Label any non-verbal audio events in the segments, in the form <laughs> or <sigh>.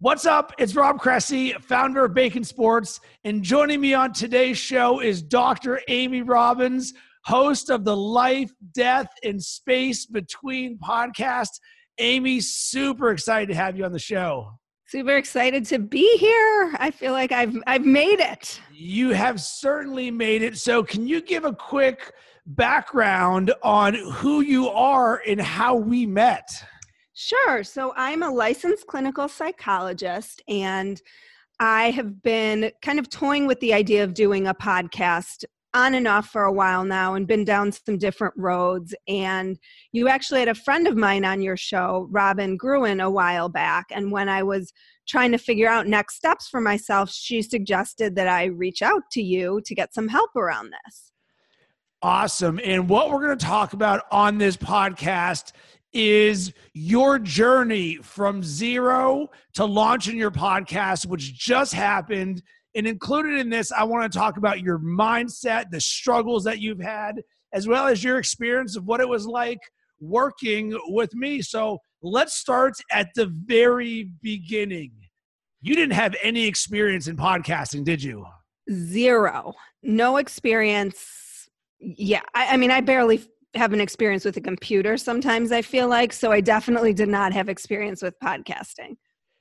What's up? It's Rob Cressy, founder of Bacon Sports, and joining me on today's show is Dr. Amy Robbins, host of the Life, Death, and Space Between podcast. Amy, super excited to have you on the show. Super excited to be here. I feel like I've I've made it. You have certainly made it. So, can you give a quick background on who you are and how we met? Sure. So I'm a licensed clinical psychologist and I have been kind of toying with the idea of doing a podcast on and off for a while now and been down some different roads. And you actually had a friend of mine on your show, Robin Gruen, a while back. And when I was trying to figure out next steps for myself, she suggested that I reach out to you to get some help around this. Awesome. And what we're going to talk about on this podcast is your journey from zero to launching your podcast, which just happened. And included in this, I want to talk about your mindset, the struggles that you've had, as well as your experience of what it was like working with me. So let's start at the very beginning. You didn't have any experience in podcasting, did you? Zero. No experience. Yeah. I, I mean, I barely have an experience with a computer sometimes i feel like so i definitely did not have experience with podcasting.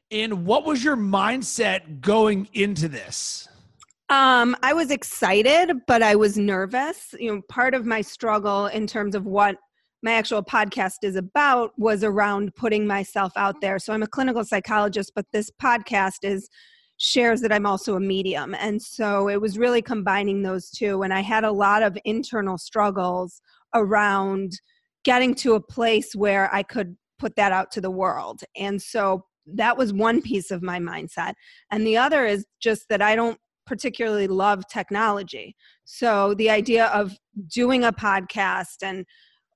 And what was your mindset going into this? Um i was excited but i was nervous. You know part of my struggle in terms of what my actual podcast is about was around putting myself out there. So i'm a clinical psychologist but this podcast is shares that i'm also a medium and so it was really combining those two and i had a lot of internal struggles around getting to a place where I could put that out to the world. And so that was one piece of my mindset. And the other is just that I don't particularly love technology. So the idea of doing a podcast and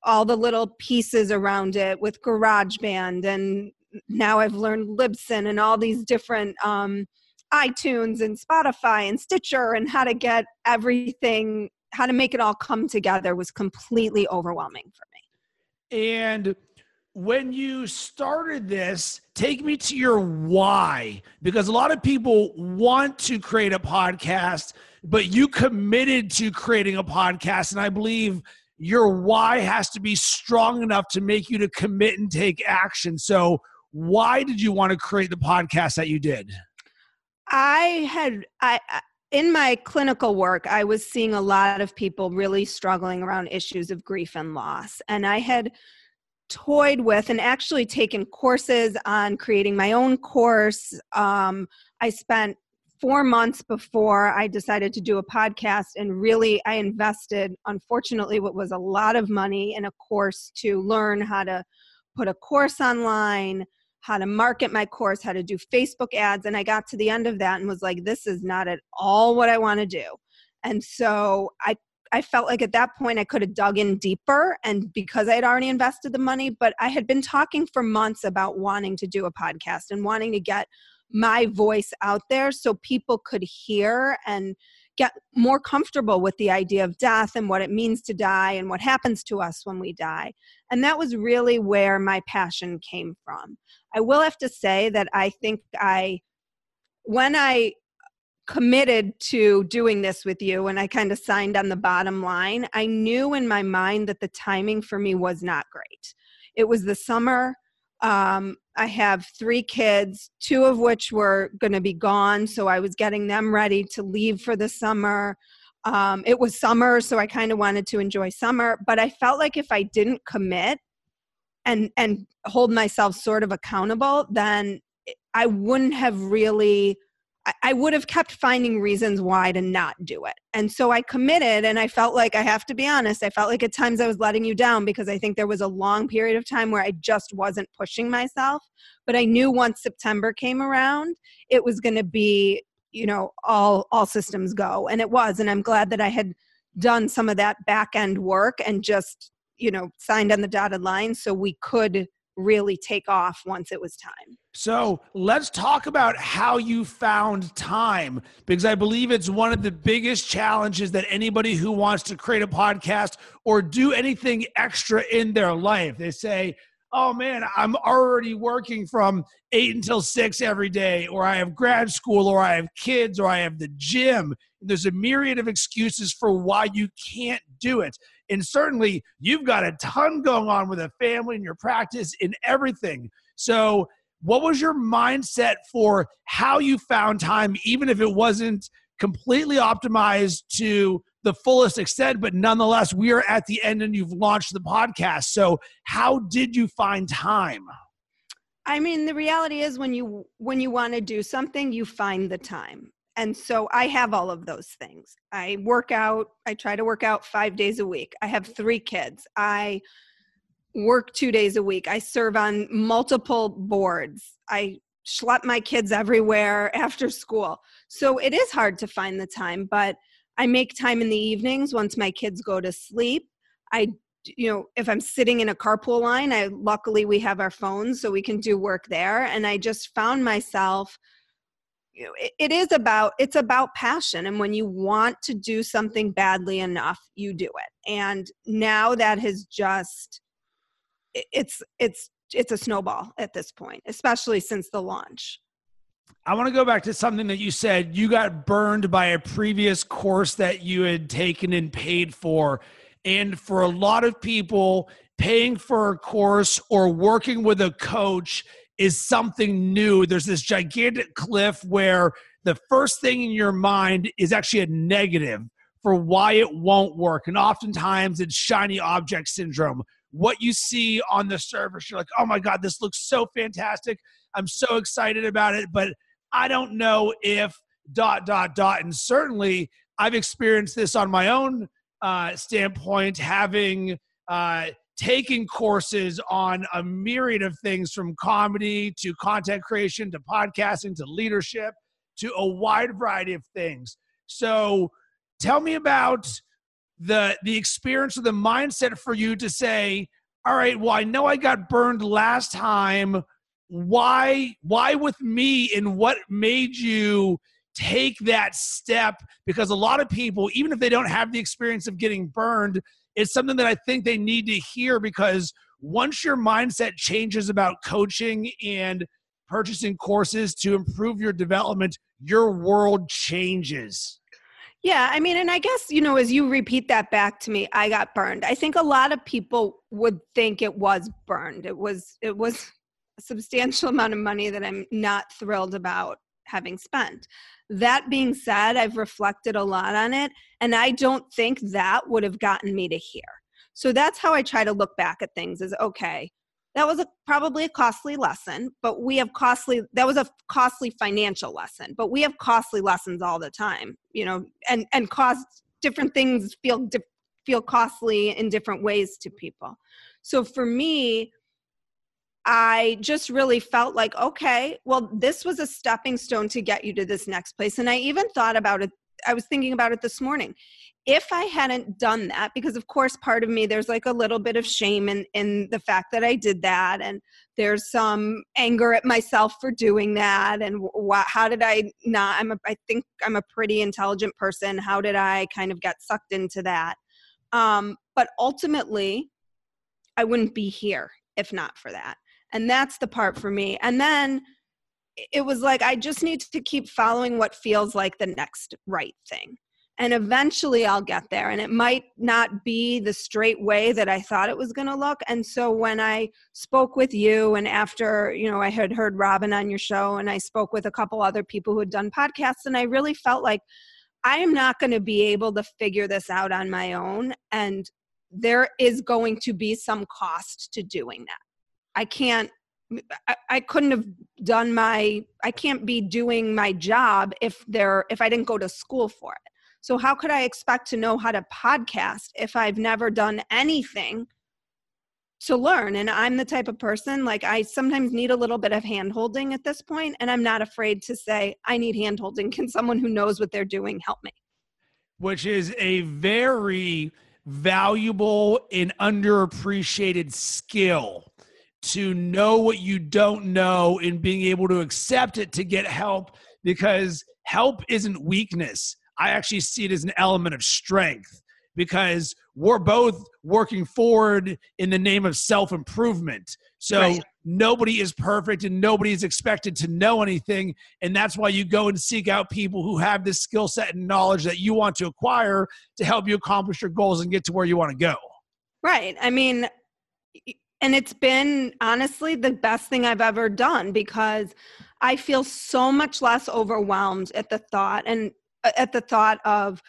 all the little pieces around it with GarageBand and now I've learned Libsyn and all these different um, iTunes and Spotify and Stitcher and how to get everything how to make it all come together was completely overwhelming for me. And when you started this, take me to your why, because a lot of people want to create a podcast, but you committed to creating a podcast. And I believe your why has to be strong enough to make you to commit and take action. So, why did you want to create the podcast that you did? I had I in my clinical work, I was seeing a lot of people really struggling around issues of grief and loss. And I had toyed with and actually taken courses on creating my own course. Um, I spent four months before I decided to do a podcast, and really I invested, unfortunately, what was a lot of money in a course to learn how to put a course online how to market my course, how to do Facebook ads. And I got to the end of that and was like, this is not at all what I want to do. And so I I felt like at that point I could have dug in deeper and because I had already invested the money, but I had been talking for months about wanting to do a podcast and wanting to get my voice out there so people could hear and get more comfortable with the idea of death and what it means to die and what happens to us when we die. And that was really where my passion came from. I will have to say that I think I, when I committed to doing this with you and I kind of signed on the bottom line, I knew in my mind that the timing for me was not great. It was the summer. Um, I have three kids, two of which were going to be gone. So I was getting them ready to leave for the summer. Um, it was summer, so I kind of wanted to enjoy summer. But I felt like if I didn't commit, and and hold myself sort of accountable then i wouldn't have really I would have kept finding reasons why to not do it. And so I committed, and I felt like I have to be honest. I felt like at times I was letting you down because I think there was a long period of time where I just wasn't pushing myself. But I knew once September came around, it was going to be, you know, all all systems go, and it was. And I'm glad that I had done some of that back end work and just you know signed on the dotted line so we could really take off once it was time. So let's talk about how you found time because I believe it's one of the biggest challenges that anybody who wants to create a podcast or do anything extra in their life. They say, oh man, I'm already working from eight until six every day, or I have grad school, or I have kids, or I have the gym. There's a myriad of excuses for why you can't do it. And certainly, you've got a ton going on with a family and your practice and everything. So, what was your mindset for how you found time, even if it wasn't completely optimized to the fullest extent, but nonetheless, we are at the end and you've launched the podcast. So, how did you find time? I mean, the reality is when you when you want to do something, you find the time. And so I have all of those things. I work out, I try to work out 5 days a week. I have 3 kids. I work 2 days a week. I serve on multiple boards. I schlep my kids everywhere <laughs> after school. So it is hard to find the time, but I make time in the evenings once my kids go to sleep. I you know if i'm sitting in a carpool line i luckily we have our phones so we can do work there and i just found myself you know it is about it's about passion and when you want to do something badly enough you do it and now that has just it's it's it's a snowball at this point especially since the launch I want to go back to something that you said. You got burned by a previous course that you had taken and paid for. And for a lot of people, paying for a course or working with a coach is something new. There's this gigantic cliff where the first thing in your mind is actually a negative for why it won't work. And oftentimes it's shiny object syndrome. What you see on the surface, you're like, oh my God, this looks so fantastic. I'm so excited about it. But I don't know if dot dot dot. And certainly, I've experienced this on my own uh, standpoint, having uh, taken courses on a myriad of things from comedy to content creation to podcasting to leadership to a wide variety of things. So, tell me about the the experience or the mindset for you to say, all right, well, I know I got burned last time. Why why with me and what made you take that step? Because a lot of people even if they don't have the experience of getting burned it's something that i think they need to hear because once your mindset changes about coaching and purchasing courses to improve your development your world changes yeah, I mean, and I guess, you know, as you repeat that back to me, I got burned. I think a lot of people would think it was burned. It was it was <laughs> a substantial amount of money that I'm not thrilled about having spent. That being said, I've reflected a lot on it, and I don't think that would have gotten me to here. So that's how I try to look back at things is okay, that was a, probably a costly lesson, but we have costly, that was a costly financial lesson, but we have costly lessons all the time, you know, and, and cost different things feel, feel costly in different ways to people. So for me, I just really felt like, okay, well, this was a stepping stone to get you to this next place. And I even thought about it, I was thinking about it this morning. If I hadn't done that, because of course, part of me, there's like a little bit of shame in, in the fact that I did that. And there's some anger at myself for doing that. And wh- how did I not? I'm a, I think I'm a pretty intelligent person. How did I kind of get sucked into that? Um, but ultimately, I wouldn't be here if not for that. And that's the part for me. And then it was like, I just need to keep following what feels like the next right thing. And eventually I'll get there. And it might not be the straight way that I thought it was going to look. And so when I spoke with you, and after, you know, I had heard Robin on your show, and I spoke with a couple other people who had done podcasts, and I really felt like I am not going to be able to figure this out on my own. And there is going to be some cost to doing that. I can't I, I, couldn't have done my I can't be doing my job if there if I didn't go to school for it. So how could I expect to know how to podcast if I've never done anything to learn? And I'm the type of person like I sometimes need a little bit of handholding at this point and I'm not afraid to say I need handholding. Can someone who knows what they're doing help me? Which is a very valuable and underappreciated skill to know what you don't know and being able to accept it to get help because help isn't weakness. I actually see it as an element of strength. because we're both working forward in the name of self improvement. So right. nobody is perfect and nobody is expected to know anything. And that's why you go and seek out people who have this skill set and knowledge that you want to acquire to help you accomplish your goals and get to where you want to go. Right. I mean, and it's been honestly the best thing I've ever done because I feel so much less overwhelmed at the thought and uh, at the thought of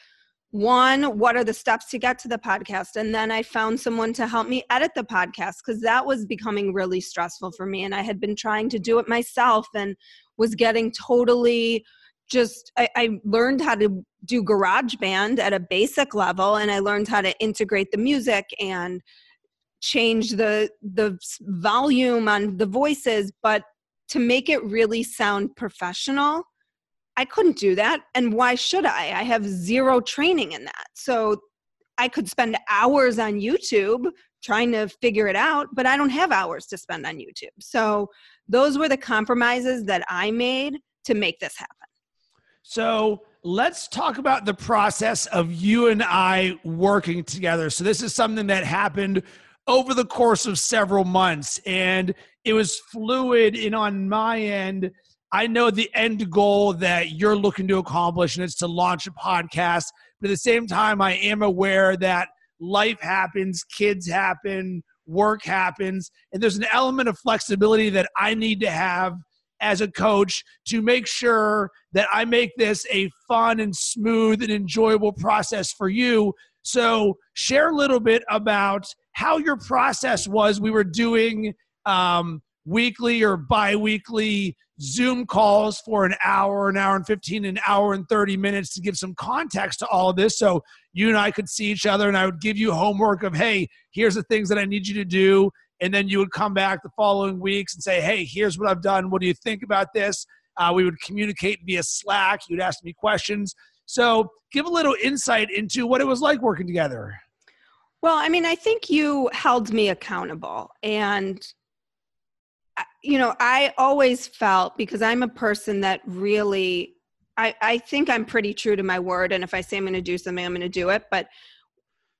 one what are the steps to get to the podcast? And then i found someone to help me edit the podcast because that was becoming really stressful for me and i had been trying to do it myself and was getting totally just I, I, learned how to do GarageBand at a basic level and i learned how to integrate the music and change the the volume on the voices but to make it really sound professional I couldn't do that. And why should I? I have zero training in that. So I could spend hours on YouTube trying to figure it out, but I don't have hours to spend on YouTube. So those were the compromises that I made to make this happen. So let's talk about the process of you and I working together. So this is something that happened over the course of several months and it was fluid and on my end I know the end goal that you're looking to accomplish, and it's to launch a podcast. But at the same time, I am aware that life happens, kids happen, work happens, and there's an element of flexibility that I need to have as a coach to make sure that I make this a fun and smooth and enjoyable process for you. So, share a little bit about how your process was. We were doing um, weekly or bi weekly Zoom calls for an hour, an hour and 15, an hour and 30 minutes to give some context to all of this. So you and I could see each other, and I would give you homework of, hey, here's the things that I need you to do. And then you would come back the following weeks and say, hey, here's what I've done. What do you think about this? Uh, we would communicate via Slack. You'd ask me questions. So give a little insight into what it was like working together. Well, I mean, I think you held me accountable. And uh, you know, I always felt because I'm a person that really, I, I think I'm pretty true to my word. And if I say I'm going to do something, I'm going to do it. But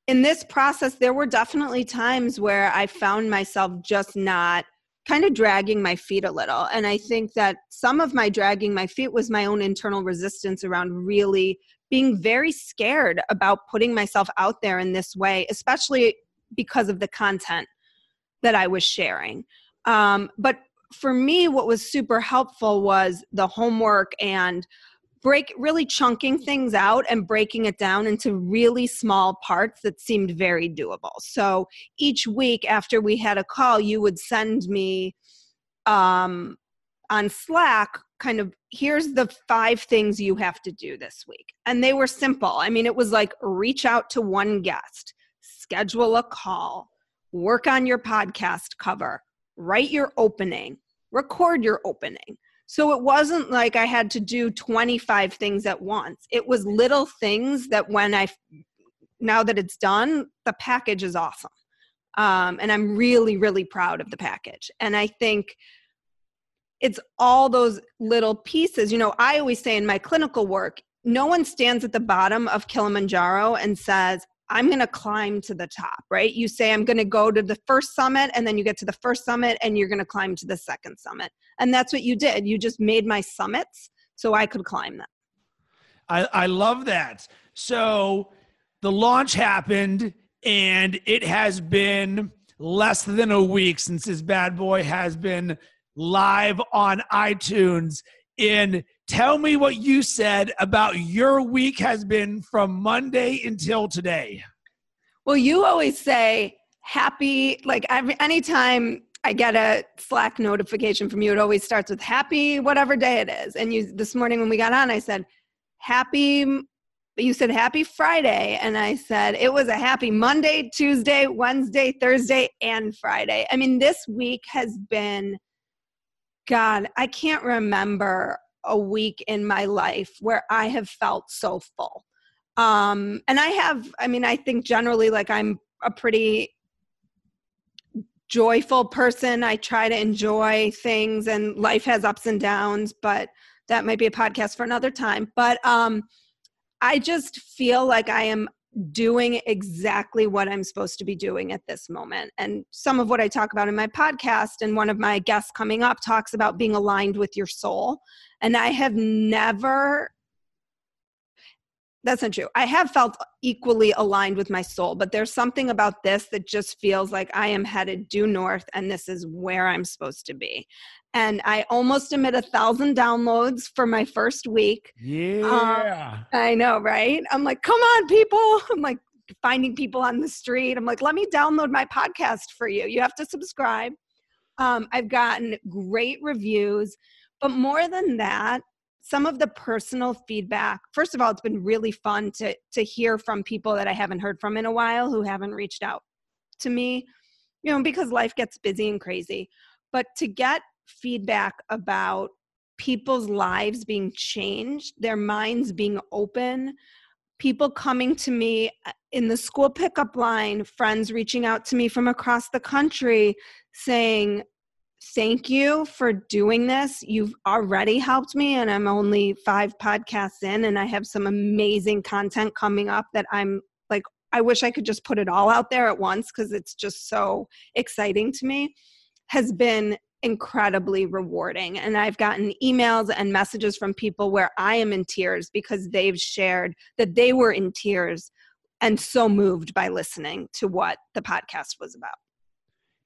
in this process, there were definitely times where I found myself just not kind of dragging my feet a little. And I think that some of my dragging my feet was my own internal resistance around really being very scared about putting myself out there in this way, especially because of the content that I was sharing. Um, but for me, what was super helpful was the homework and break really chunking things out and breaking it down into really small parts that seemed very doable. So each week after we had a call, you would send me um, on Slack kind of here's the five things you have to do this week. And they were simple. I mean, it was like reach out to one guest, schedule a call, work on your podcast cover, write your opening, record your opening. So it wasn't like I had to do 25 things at once. It was little things that when I, now that it's done, the package is awesome. Um, and I'm really, really proud of the package. And I think it's all those little pieces. You know, I always say in my clinical work, no one stands at the bottom of Kilimanjaro and says, I'm going to climb to the top, right? You say, I'm going to go to the first summit, and then you get to the first summit, and you're going to climb to the second summit. And that's what you did. You just made my summits so I could climb them. I, I love that. So the launch happened, and it has been less than a week since this bad boy has been live on iTunes. In tell me what you said about your week has been from Monday until today. Well, you always say happy, like every, anytime I get a Slack notification from you, it always starts with happy, whatever day it is. And you, this morning when we got on, I said, happy, you said happy Friday. And I said, it was a happy Monday, Tuesday, Wednesday, Thursday, and Friday. I mean, this week has been, God, I can't remember a week in my life where I have felt so full. Um, and I have, I mean, I think generally like I'm a pretty joyful person. I try to enjoy things and life has ups and downs, but that might be a podcast for another time. But um, I just feel like I am doing exactly what I'm supposed to be doing at this moment. And some of what I talk about in my podcast, and one of my guests coming up talks about being aligned with your soul. And I have never, that's not true. I have felt equally aligned with my soul, but there's something about this that just feels like I am headed due north and this is where I'm supposed to be and I almost am at a thousand downloads for my first week. Um, yeah. Um, I know, right? I'm like, come on, people. <laughs> I'm like finding people on the street. I'm like, let me download my podcast for you. You have to subscribe. Um, I've gotten great reviews, but more than that, some of the personal feedback. First of all, it's been really fun to to hear from people that I haven't heard from in a while who haven't reached out to me, you know, because life gets busy and crazy. But to get feedback about people's lives being changed, their minds being open, people coming to me uh, in the school pickup line, friends reaching out to me from across the country saying, Thank you for doing this. You've already helped me, and I'm only five podcasts in, and I have some amazing content coming up that I'm like, I wish I could just put it all out there at once because it's just so exciting to me. Has been incredibly rewarding. And I've gotten emails and messages from people where I am in tears because they've shared that they were in tears and so moved by listening to what the podcast was about.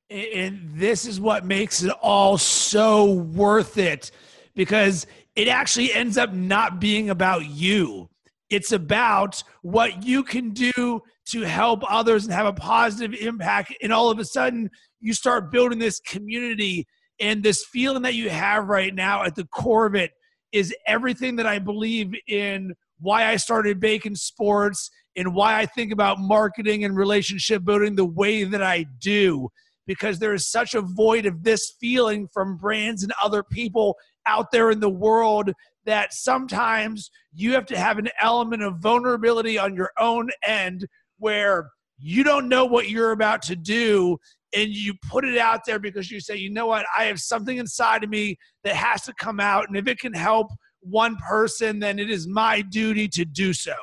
And this is what makes it all so worth it because it actually ends up not being about you. It's about what you can do to help others and have a positive impact. And all of a sudden, you start building this community and this feeling that you have right now at the core of it is everything that I believe in why I started Bacon Sports and why I think about marketing and relationship building the way that I do. Because there is such a void of this feeling from brands and other people out there in the world that sometimes you have to have an element of vulnerability on your own end where you don't know what you're about to do and you put it out there because you say, you know what, I have something inside of me that has to come out. And if it can help one person, then it is my duty to do so.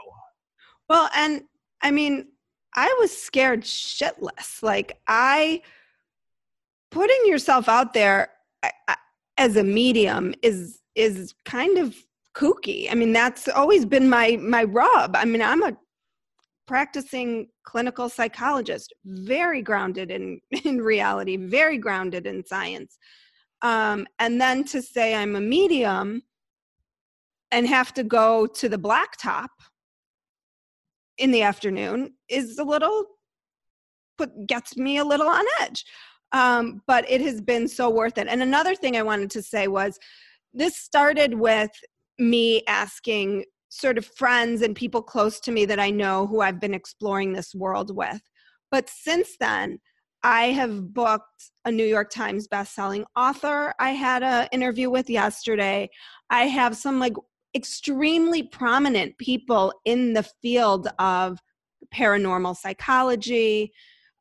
Well, and I mean, I was scared shitless. Like, I, putting yourself out there as a medium is is kind of kooky. I mean, that's always been my my rub. I mean, I'm a practicing clinical psychologist, very grounded in, <laughs> in reality, very grounded in science. Um, and then to say I'm a medium and have to go to the blacktop in the afternoon is a little put gets me a little on edge um, but it has been so worth it and another thing i wanted to say was this started with me asking sort of friends and people close to me that I know who I've been exploring this world with. But since then, I have booked a New York Times bestselling author I had an interview with yesterday. I have some like extremely prominent people in the field of paranormal psychology,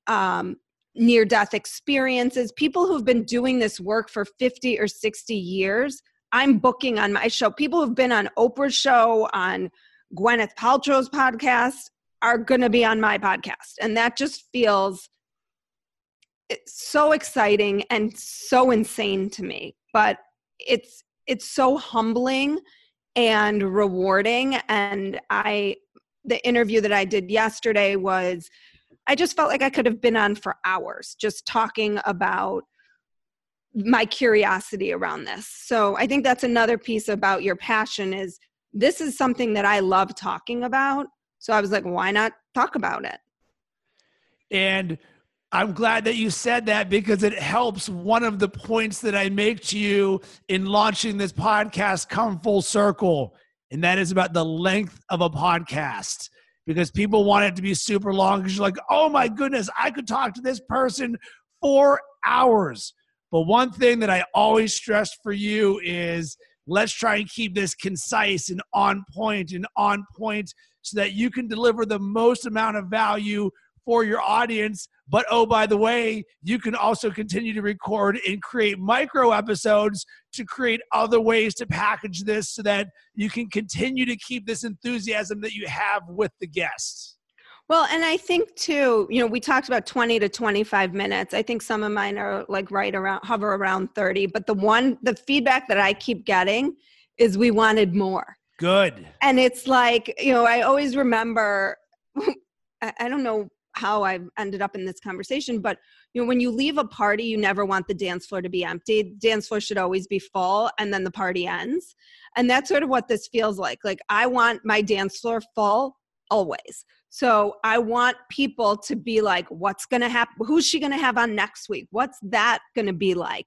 um, near death experiences, people who've been doing this work for 50 or 60 years I'm booking on my show. People who've been on Oprah's show, on Gwyneth Paltrow's podcast, are going to be on my podcast. And that just feels so exciting and so insane to me. But it's it's so humbling and rewarding. And I the interview that I did yesterday was I just felt like I could have been on for hours just talking about my curiosity around this. So I think that's another piece about your passion is this is something that I love talking about. So I was like, why not talk about it? And I'm glad that you said that because it helps one of the points that I make to you in launching this podcast come full circle. And that is about the length of a podcast because people want it to be super long because you're like, oh my goodness, I could talk to this person for hours. But one thing that I always stress for you is let's try and keep this concise and on point and on point so that you can deliver the most amount of value for your audience. But oh, by the way, you can also continue to record and create micro episodes to create other ways to package this so that you can continue to keep this enthusiasm that you have with the guests. Well, and I think too, you know, we talked about 20 to 25 minutes. I think some of mine are like right around, hover around 30. But the one, the feedback that I keep getting is we wanted more. Good. And it's like, you know, I always remember, I don't know how I ended up in this conversation, but you know, when you leave a party, you never want the dance floor to be empty. Dance floor should always be full and then the party ends. And that's sort of what this feels like. Like I want my dance floor full always. So I want people to be like, what's going to happen? Who's she going to have on next week? What's that going to be like?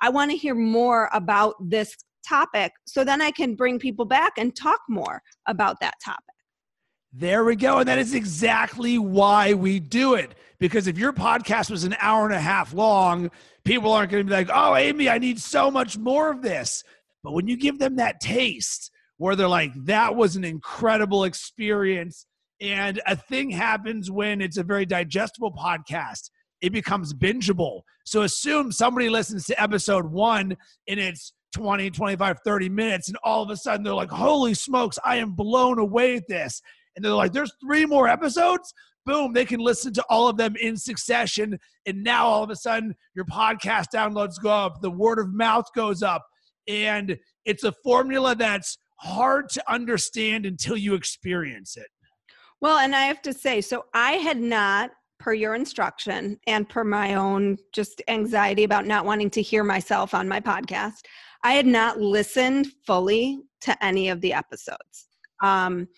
I want to hear more about this topic so then I can bring people back and talk more about that topic. There we go. And that is exactly why we do it. Because if your podcast was an hour and a half long, people aren't going to be like, oh, Amy, I need so much more of this. But when you give them that taste where they're like, that was an incredible experience, and a thing happens when it's a very digestible podcast, it becomes bingeable. So assume somebody listens to episode one and it's 20, 25, 30 minutes, and all of a sudden they're like, holy smokes, I am blown away at this. And they're like, there's three more episodes? Boom, they can listen to all of them in succession. And now all of a sudden your podcast downloads go up, the word of mouth goes up. And it's a formula that's hard to understand until you experience it. Well, and I have to say, so I had not, per your instruction and per my own just anxiety about not wanting to hear myself on my podcast, I had not listened fully to any of the episodes. Um,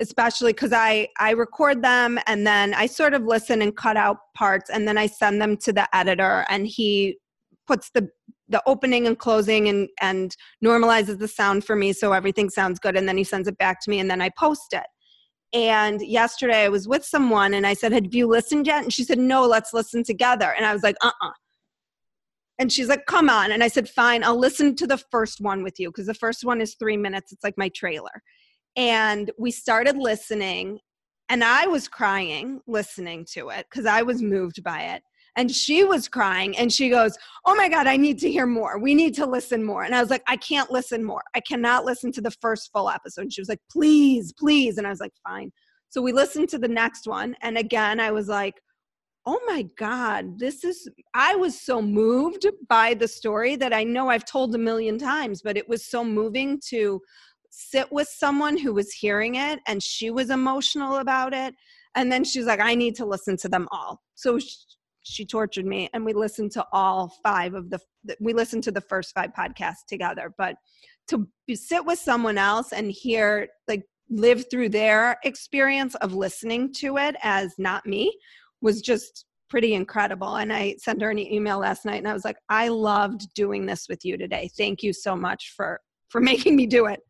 especially because I, I record them and then I sort of listen and cut out parts and then I send them to the editor and he puts the the opening and closing and and normalizes the sound for me so everything sounds good and then he sends it back to me and then I post it. And yesterday I was with someone and I said, Have you listened yet? And she said, No, let's listen together. And I was like, Uh uh-uh. uh And she's like, Come on. And I said, Fine, I'll listen to the first one with you because the first one is three minutes. It's like my trailer. And we started listening, and I was crying listening to it because I was moved by it and she was crying and she goes oh my god i need to hear more. We need to listen more. And i was like i can't listen more. I cannot listen to the first full episode. And she was like please please. And i was like fine. So we listened to the next one. And again i was like oh my god this is i was so moved by the story that i know i've told a million times but it was so moving to sit with someone who was hearing it and she was emotional about it. And then she's like i need to listen to them all. So she tortured me and we listened to all five of the we listened to the first five podcasts together. But to sit with someone else and hear like live through their experience of listening to it as not me was just pretty incredible. And i sent her an email last night and i was like i loved doing this with you today. Thank you so much for for <laughs> making me do it.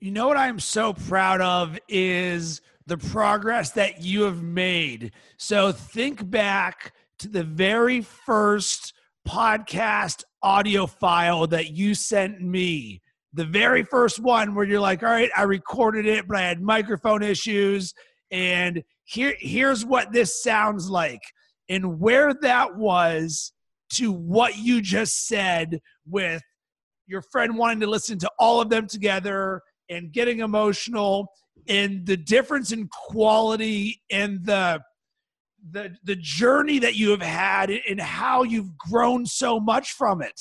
You know what i'm so proud of is the progress that you have made. So think back to the very first podcast audio file that you sent me. The very first one where you're like, all right, I recorded it, but I had microphone issues. And here, here's what this sounds like. And where that was to what you just said with your friend wanting to listen to all of them together and getting emotional and the difference in quality and the the the journey that you have had and how you've grown so much from it.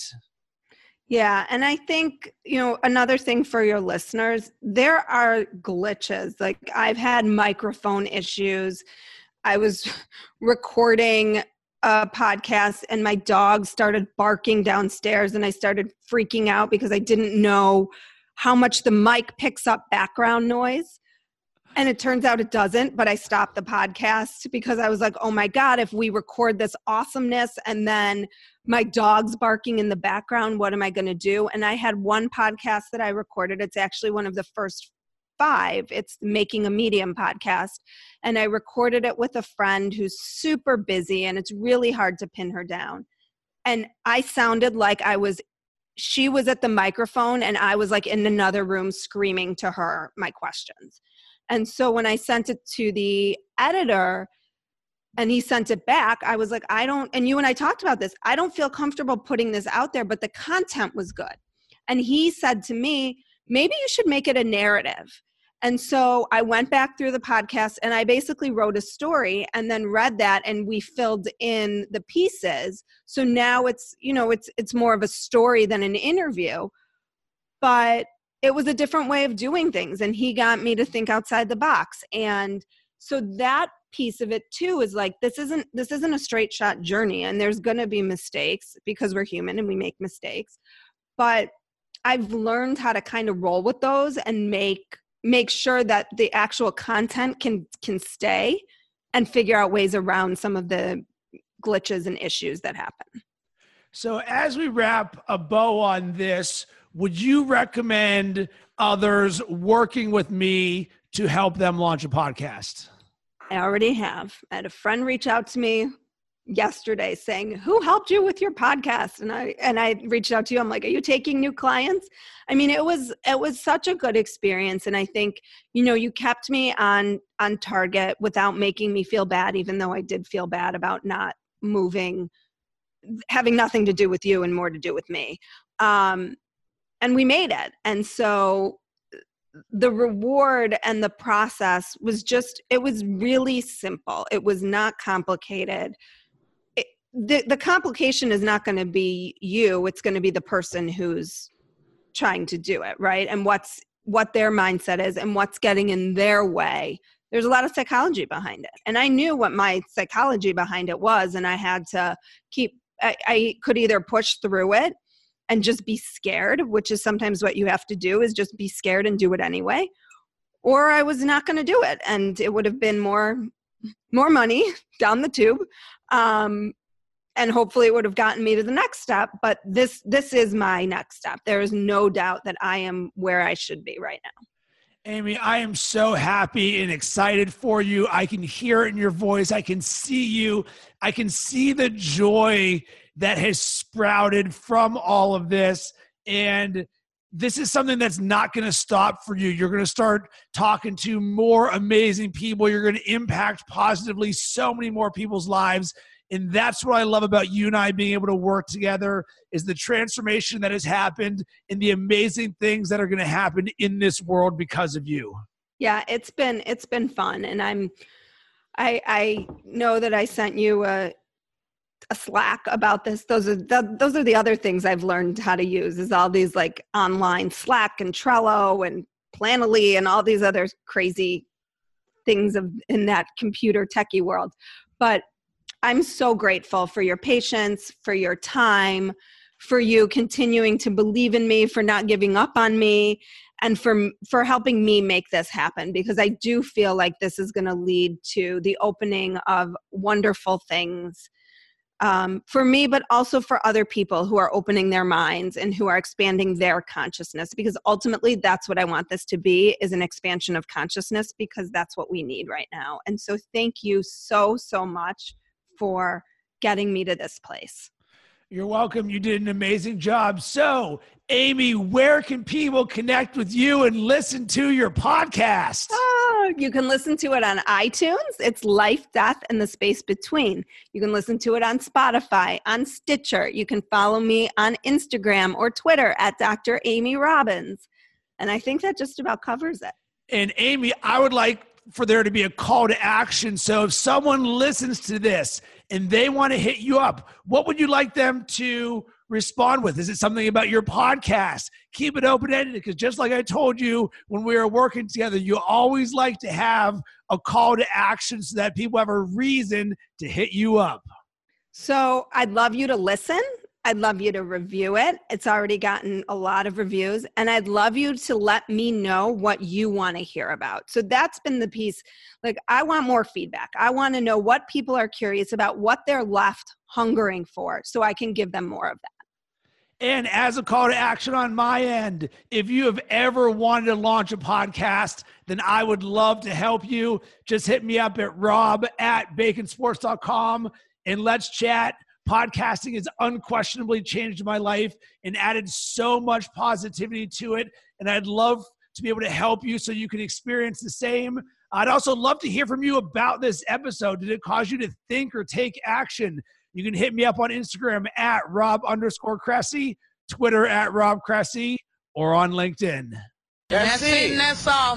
Yeah, and I think, you know, another thing for your listeners, there are glitches. Like I've had microphone issues. I was <laughs> recording a podcast and my dog started barking downstairs and I started freaking out because I didn't know how much the mic picks up background noise. And it turns out it doesn't, but I stopped the podcast because I was like, oh my God, if we record this awesomeness and then my dog's barking in the background, what am I going to do? And I had one podcast that I recorded. It's actually one of the first five. It's Making a Medium podcast. And I recorded it with a friend who's super busy and it's really hard to pin her down. And I sounded like I was she was at the microphone and I was like in another room screaming to her my questions. And so when I sent it to the editor and he sent it back, I was like, I don't, and you and I talked about this, I don't feel comfortable putting this out there, but the content was good. And he said to me, maybe you should make it a narrative. And so I went back through the podcast and I basically wrote a story and then read that and we filled in the pieces. So now it's, you know, it's it's more of a story than an interview. But it was a different way of doing things and he got me to think outside the box and so that piece of it too is like this isn't this isn't a straight shot journey and there's going to be mistakes because we're human and we make mistakes but i've learned how to kind of roll with those and make make sure that the actual content can can stay and figure out ways around some of the glitches and issues that happen. So as we wrap a bow on this would you recommend others working with me to help them launch a podcast? I already have. I had a friend reach out to me yesterday saying, "Who helped you with your podcast?" And I and I reached out to you. I'm like, "Are you taking new clients?" I mean, it was it was such a good experience and I think, you know, you kept me on on target without making me feel bad even though I did feel bad about not moving having nothing to do with you and more to do with me. Um and we made it. And so the reward and the process was just it was really simple. It was not complicated. The, the complication is not going to be you it's going to be the person who's trying to do it right? And what's what their mindset is and what's getting in their way. There's a lot of psychology behind it. And i knew what my psychology behind it was and i had to keep I, I could either push through it and just be scared, which is sometimes what you have to do is just be scared and do it anyway. Or I was not going to do it and it would have been more more money <laughs> down the tube. Um, and hopefully it would have gotten me to the next step, but this this is my next step. There is no doubt that I am where I should be right now. Amy, I am so happy and excited for you. I can hear it in your voice. I can see you. I can see the joy that has sprouted from all of this. And this is something that's not going to stop for you. You're going to start talking to more amazing people. You're going to impact positively so many more people's lives. And that's what I love about you and I being able to work together is the transformation that has happened and the amazing things that are going to happen in this world because of you. Yeah, it's been it's been fun and I'm I I know that I sent you a a Slack about this. Those are the, those are the other things I've learned how to use. Is all these like online Slack and Trello and Planoly and all these other crazy things of in that computer techie world. But I'm so grateful for your patience, for your time, for you continuing to believe in me, for not giving up on me, and for for helping me make this happen because I do feel like this is going to lead to the opening of wonderful things um, for me, but also for other people who are opening their minds and who are expanding their consciousness. Because ultimately, that's what I want this to be: is an expansion of consciousness. Because that's what we need right now. And so, thank you so so much for getting me to this place. You're welcome. You did an amazing job. So, Amy, where can people connect with you and listen to your podcast? Oh, you can listen to it on iTunes. It's Life, Death, and the Space Between. You can listen to it on Spotify, on Stitcher. You can follow me on Instagram or Twitter at Dr. Amy Robbins. And I think that just about covers it. And Amy, I would like for there to be a call to action. So if someone listens to this and they want to hit you up, what would you like them to respond with? Is it something about your podcast? Keep it open ended because just like I told you when we were working together, you always like to have a call to action so that people have a reason to hit you up. So I'd love you to listen. I'd love you to review it. It's already gotten a lot of reviews. And I'd love you to let me know what you want to hear about. So that's been the piece. Like, I want more feedback. I want to know what people are curious about, what they're left hungering for, so I can give them more of that. And as a call to action on my end, if you have ever wanted to launch a podcast, then I would love to help you. Just hit me up at rob at baconsports.com and let's chat Podcasting has unquestionably changed my life and added so much positivity to it. And I'd love to be able to help you so you can experience the same. I'd also love to hear from you about this episode. Did it cause you to think or take action? You can hit me up on Instagram at Rob underscore Cressy, Twitter at Rob Cressy, or on LinkedIn. That's, That's it. That's all.